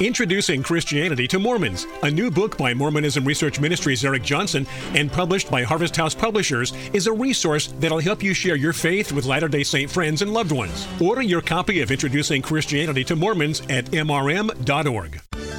Introducing Christianity to Mormons, a new book by Mormonism Research Ministries' Eric Johnson and published by Harvest House Publishers, is a resource that'll help you share your faith with Latter day Saint friends and loved ones. Order your copy of Introducing Christianity to Mormons at mrm.org.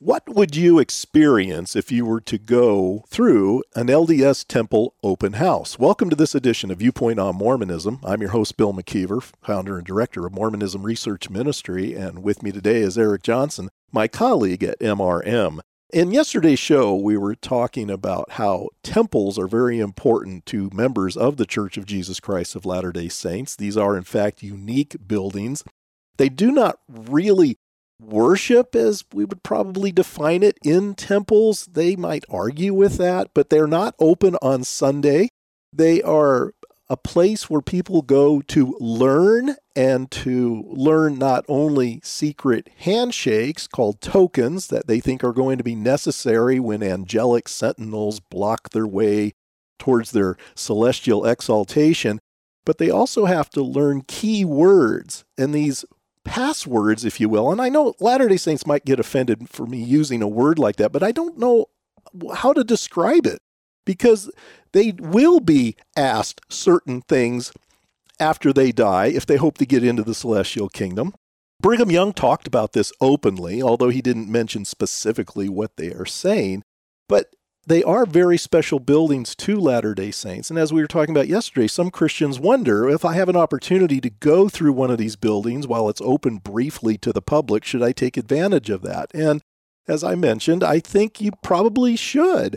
What would you experience if you were to go through an LDS temple open house? Welcome to this edition of Viewpoint on Mormonism. I'm your host, Bill McKeever, founder and director of Mormonism Research Ministry, and with me today is Eric Johnson, my colleague at MRM. In yesterday's show, we were talking about how temples are very important to members of the Church of Jesus Christ of Latter day Saints. These are, in fact, unique buildings. They do not really worship as we would probably define it in temples. They might argue with that, but they're not open on Sunday. They are a place where people go to learn and to learn not only secret handshakes called tokens that they think are going to be necessary when angelic sentinels block their way towards their celestial exaltation, but they also have to learn key words. And these passwords, if you will. And I know Latter day Saints might get offended for me using a word like that, but I don't know how to describe it because they will be asked certain things after they die if they hope to get into the celestial kingdom. Brigham Young talked about this openly, although he didn't mention specifically what they are saying. But they are very special buildings to Latter day Saints. And as we were talking about yesterday, some Christians wonder if I have an opportunity to go through one of these buildings while it's open briefly to the public, should I take advantage of that? And as I mentioned, I think you probably should.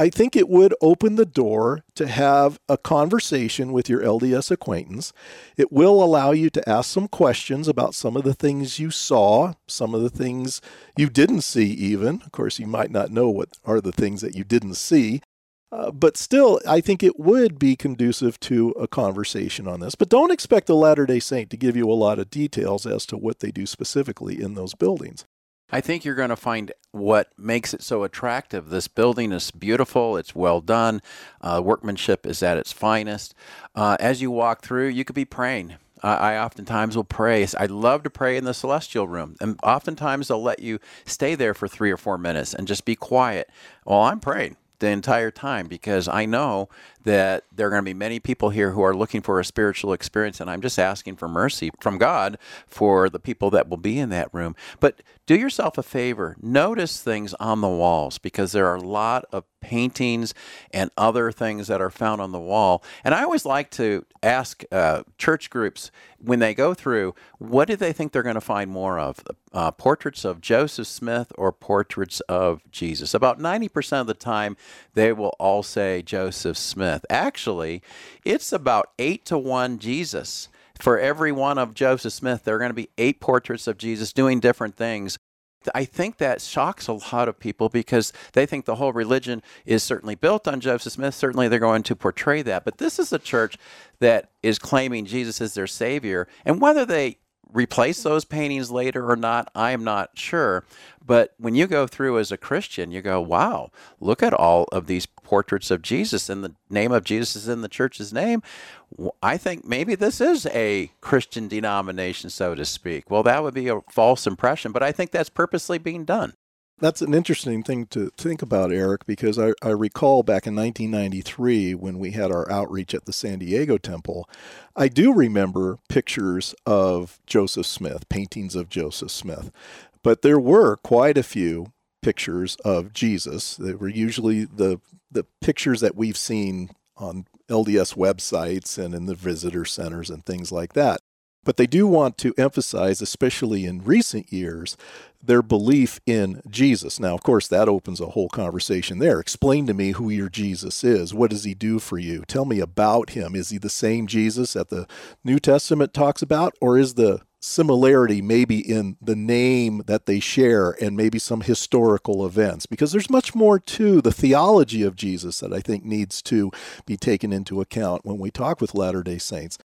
I think it would open the door to have a conversation with your LDS acquaintance. It will allow you to ask some questions about some of the things you saw, some of the things you didn't see, even. Of course, you might not know what are the things that you didn't see. Uh, but still, I think it would be conducive to a conversation on this. But don't expect a Latter day Saint to give you a lot of details as to what they do specifically in those buildings. I think you're going to find what makes it so attractive. This building is beautiful, it's well done, uh, workmanship is at its finest. Uh, as you walk through, you could be praying. Uh, I oftentimes will pray. I love to pray in the celestial room. And oftentimes they'll let you stay there for three or four minutes and just be quiet while I'm praying the entire time because I know that there are going to be many people here who are looking for a spiritual experience, and I'm just asking for mercy from God for the people that will be in that room. But do yourself a favor, notice things on the walls because there are a lot of paintings and other things that are found on the wall. And I always like to ask uh, church groups when they go through, what do they think they're going to find more of? Uh, portraits of Joseph Smith or portraits of Jesus? About 90% of the time, they will all say Joseph Smith. Smith. Actually, it's about eight to one Jesus. For every one of Joseph Smith, there are going to be eight portraits of Jesus doing different things. I think that shocks a lot of people because they think the whole religion is certainly built on Joseph Smith. Certainly, they're going to portray that. But this is a church that is claiming Jesus as their Savior. And whether they replace those paintings later or not, I am not sure. But when you go through as a Christian, you go, wow, look at all of these portraits of Jesus, and the name of Jesus is in the church's name. I think maybe this is a Christian denomination, so to speak. Well, that would be a false impression, but I think that's purposely being done. That's an interesting thing to think about, Eric, because I, I, recall back in 1993 when we had our outreach at the San Diego Temple, I do remember pictures of Joseph Smith, paintings of Joseph Smith. But there were quite a few pictures of Jesus. They were usually the the pictures that we've seen on LDS websites and in the visitor centers and things like that. But they do want to emphasize, especially in recent years, their belief in Jesus. Now, of course, that opens a whole conversation there. Explain to me who your Jesus is. What does he do for you? Tell me about him. Is he the same Jesus that the New Testament talks about, or is the similarity maybe in the name that they share and maybe some historical events because there's much more to the theology of Jesus that I think needs to be taken into account when we talk with Latter day Saints.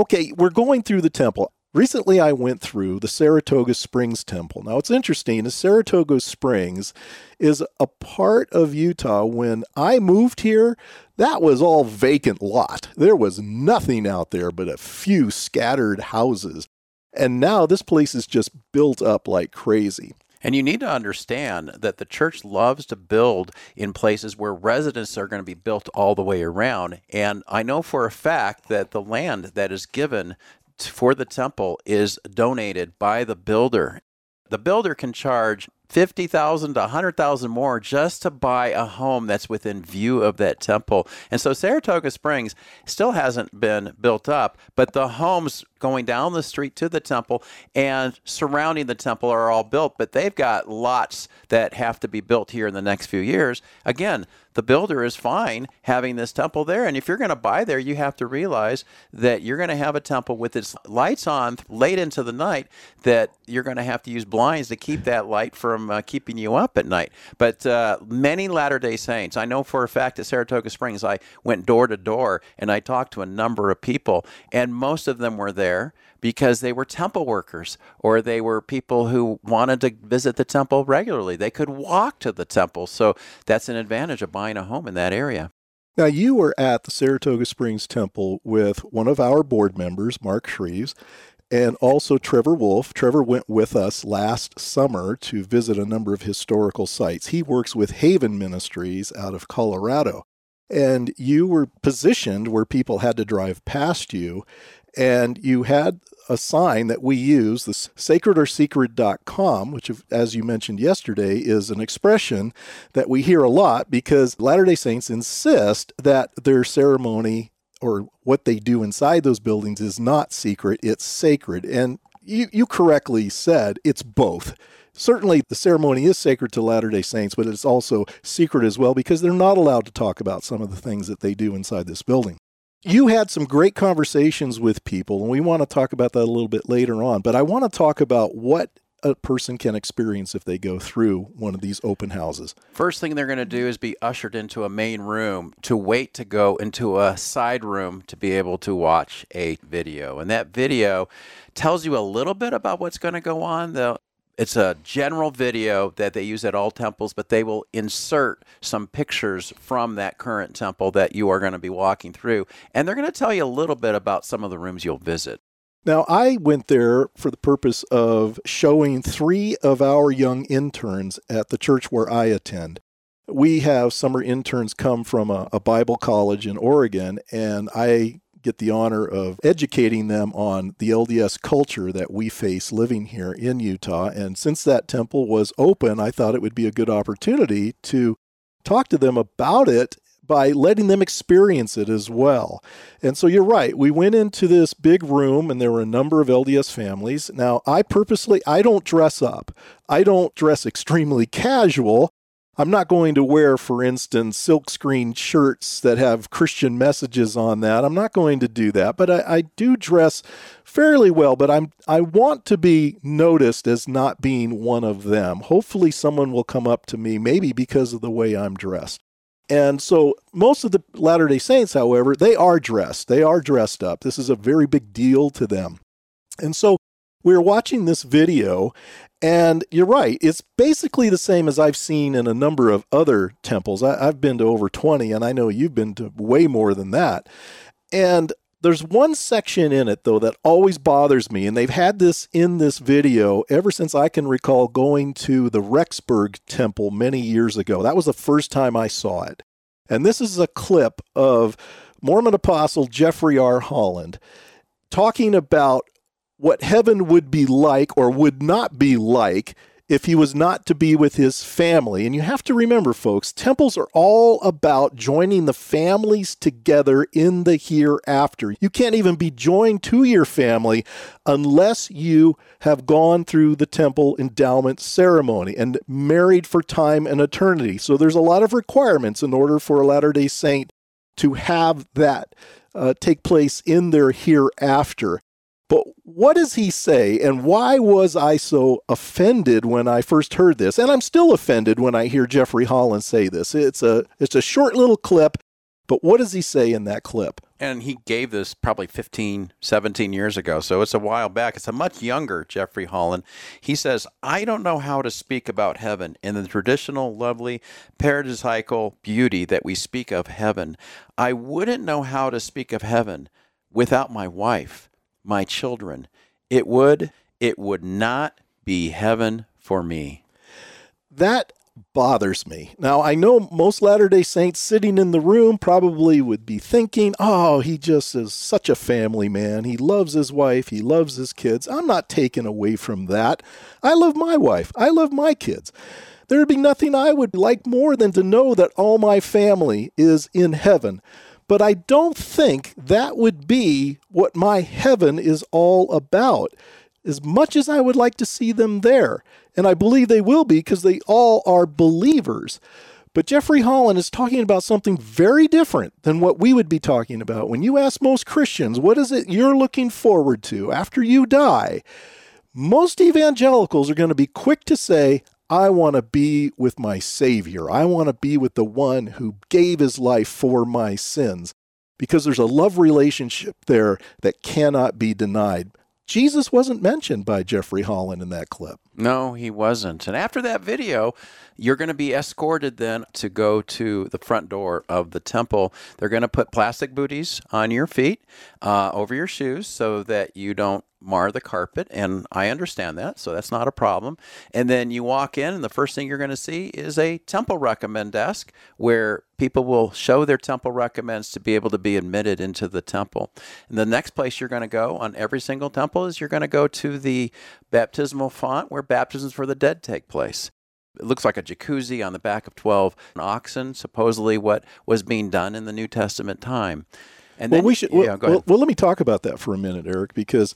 Okay, we're going through the temple. Recently, I went through the Saratoga Springs Temple. Now, it's interesting, the Saratoga Springs is a part of Utah. When I moved here, that was all vacant lot. There was nothing out there but a few scattered houses. And now this place is just built up like crazy. And you need to understand that the church loves to build in places where residents are going to be built all the way around. And I know for a fact that the land that is given for the temple is donated by the builder. The builder can charge 50,000 to 100,000 more just to buy a home that's within view of that temple. And so Saratoga Springs still hasn't been built up, but the homes going down the street to the temple and surrounding the temple are all built, but they've got lots that have to be built here in the next few years. Again, the builder is fine having this temple there. And if you're going to buy there, you have to realize that you're going to have a temple with its lights on late into the night that you're going to have to use blinds to keep that light from uh, keeping you up at night. But uh, many Latter day Saints, I know for a fact at Saratoga Springs, I went door to door and I talked to a number of people, and most of them were there because they were temple workers or they were people who wanted to visit the temple regularly. They could walk to the temple. So that's an advantage of buying a home in that area. Now, you were at the Saratoga Springs Temple with one of our board members, Mark Shreves, and also Trevor Wolf. Trevor went with us last summer to visit a number of historical sites. He works with Haven Ministries out of Colorado. And you were positioned where people had to drive past you and you had a sign that we use, this sacredorsecret.com, which, as you mentioned yesterday, is an expression that we hear a lot because Latter day Saints insist that their ceremony or what they do inside those buildings is not secret, it's sacred. And you, you correctly said it's both. Certainly, the ceremony is sacred to Latter day Saints, but it's also secret as well because they're not allowed to talk about some of the things that they do inside this building you had some great conversations with people, and we want to talk about that a little bit later on. But I want to talk about what a person can experience if they go through one of these open houses. First thing they're going to do is be ushered into a main room to wait to go into a side room to be able to watch a video. And that video tells you a little bit about what's going to go on. The it's a general video that they use at all temples, but they will insert some pictures from that current temple that you are going to be walking through. And they're going to tell you a little bit about some of the rooms you'll visit. Now, I went there for the purpose of showing three of our young interns at the church where I attend. We have summer interns come from a, a Bible college in Oregon, and I get the honor of educating them on the LDS culture that we face living here in Utah. And since that temple was open, I thought it would be a good opportunity to talk to them about it by letting them experience it as well. And so you're right. We went into this big room and there were a number of LDS families. Now, I purposely I don't dress up. I don't dress extremely casual. I'm not going to wear, for instance, silkscreen shirts that have Christian messages on that. I'm not going to do that, but I, I, do dress fairly well. But I'm I want to be noticed as not being one of them. Hopefully, someone will come up to me, maybe because of the way I'm dressed. And so, most of the Latter Day Saints, however, they are dressed. They are dressed up. This is a very big deal to them. And so, we were watching this video, and you're right. It's basically the same as I've seen in a number of other temples. I, have been to over 20, and I know you've been to way more than that. And there's one section in it, though, that always bothers me. And they've had this in this video ever since I can recall going to the Rexburg Temple many years ago. That was the first time I saw it. And this is a clip of Mormon Apostle Jeffrey R. Holland talking about what heaven would be like or would not be like if he was not to be with his family. And you have to remember, folks, temples are all about joining the families together in the hereafter. You can't even be joined to your family unless you have gone through the temple endowment ceremony and married for time and eternity. So there's a lot of requirements in order for a Latter day Saint to have that uh, take place in their hereafter. But what does he say, and why was I so offended when I first heard this? And I'm still offended when I hear Jeffrey Holland say this. It's a it's a short little clip, but what does he say in that clip? And he gave this probably 15, 17 years ago, so it's a while back. It's a much younger Jeffrey Holland. He says, I don't know how to speak about heaven in the traditional, lovely, paradisiacal beauty that we speak of heaven. I wouldn't know how to speak of heaven without my wife my children. It would, it would not be heaven for me. That bothers me. Now, I know most Latter day Saints sitting in the room probably would be thinking, oh, he just is such a family man. He loves his wife, he loves his kids. I'm not taken away from that. I love my wife, I love my kids. There would be nothing I would like more than to know that all my family is in heaven. But I don't think that would be what my heaven is all about. As much as I would like to see them there, and I believe they will be because they all are believers. But Jeffrey Holland is talking about something very different than what we would be talking about. When you ask most Christians, what is it you're looking forward to after you die? Most evangelicals are going to be quick to say, I want to be with my Savior. I want to be with the one who gave his life for my sins because there's a love relationship there that cannot be denied. Jesus wasn't mentioned by Jeffrey Holland in that clip. No, he wasn't. And after that video, you're going to be escorted then to go to the front door of the temple. They're going to put plastic booties on your feet, uh, over your shoes, so that you don't mar the carpet. And I understand that, so that's not a problem. And then you walk in, and the first thing you're going to see is a temple recommend desk where people will show their temple recommends to be able to be admitted into the temple. And the next place you're going to go on every single temple is you're going to go to the baptismal font where baptisms for the dead take place. It looks like a jacuzzi on the back of 12 oxen, supposedly what was being done in the New Testament time. And well, then, we should. Yeah, well, well, let me talk about that for a minute, Eric, because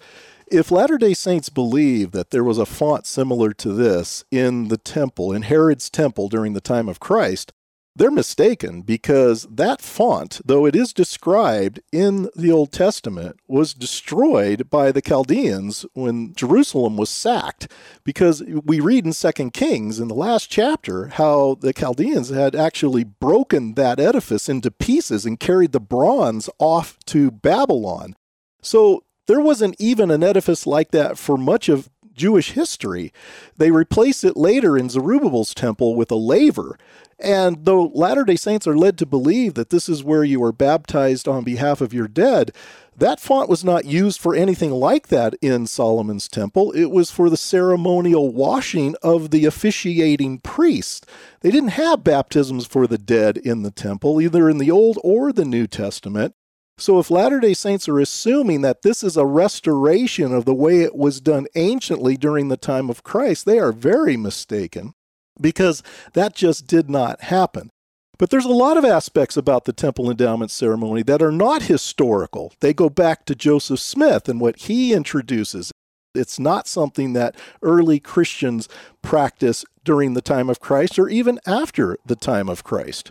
if Latter day Saints believe that there was a font similar to this in the temple, in Herod's temple during the time of Christ, they're mistaken because that font, though it is described in the Old Testament, was destroyed by the Chaldeans when Jerusalem was sacked. Because we read in Second Kings in the last chapter how the Chaldeans had actually broken that edifice into pieces and carried the bronze off to Babylon. So there wasn't even an edifice like that for much of Jewish history. They replaced it later in Zerubbabel's temple with a laver. And though Latter day Saints are led to believe that this is where you are baptized on behalf of your dead, that font was not used for anything like that in Solomon's temple. It was for the ceremonial washing of the officiating priest. They didn't have baptisms for the dead in the temple, either in the Old or the New Testament. So, if Latter day Saints are assuming that this is a restoration of the way it was done anciently during the time of Christ, they are very mistaken because that just did not happen. But there's a lot of aspects about the temple endowment ceremony that are not historical. They go back to Joseph Smith and what he introduces. It's not something that early Christians practice during the time of Christ or even after the time of Christ.